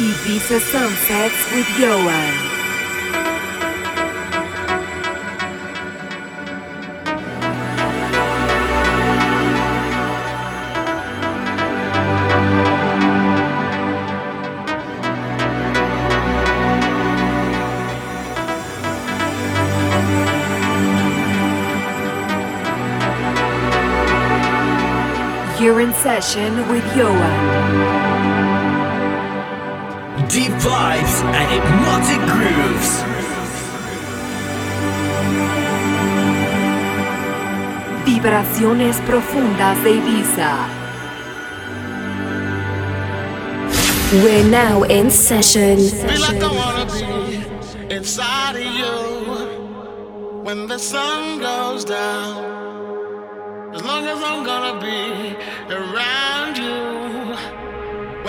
Ibiza Sunsets with Ioan. You're in session with Ioan. Deep vibes and hypnotic grooves. Vibraciones profundas de Ibiza. We're now in session. Feel like I wanna be inside of you when the sun goes down. As long as I'm gonna be around you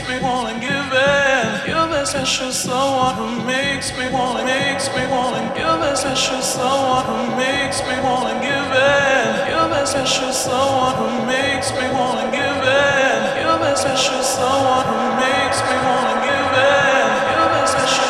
Makes me wanna give in. You're the special someone who makes me wanna makes me wanna. You're the special someone who makes me wanna give in. You're the special someone who makes me wanna give in. You're the special someone who makes me wanna give in. You're the special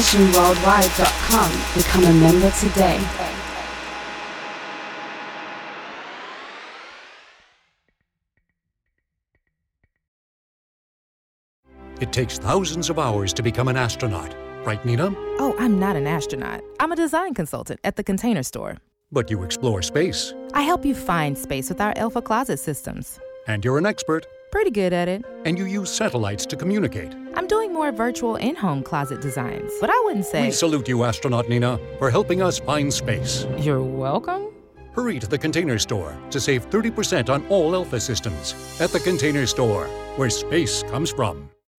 sessionworldwide.com. Become a member today. It takes thousands of hours to become an astronaut, right, Nina? Oh, I'm not an astronaut. I'm a design consultant at the Container Store. But you explore space. I help you find space with our Elfa Closet systems. And you're an expert. Pretty good at it. And you use satellites to communicate. I'm doing more virtual in home closet designs, but I wouldn't say. We salute you, astronaut Nina, for helping us find space. You're welcome. Hurry to the Container Store to save 30% on all Elfa systems. At the Container Store, where space comes from.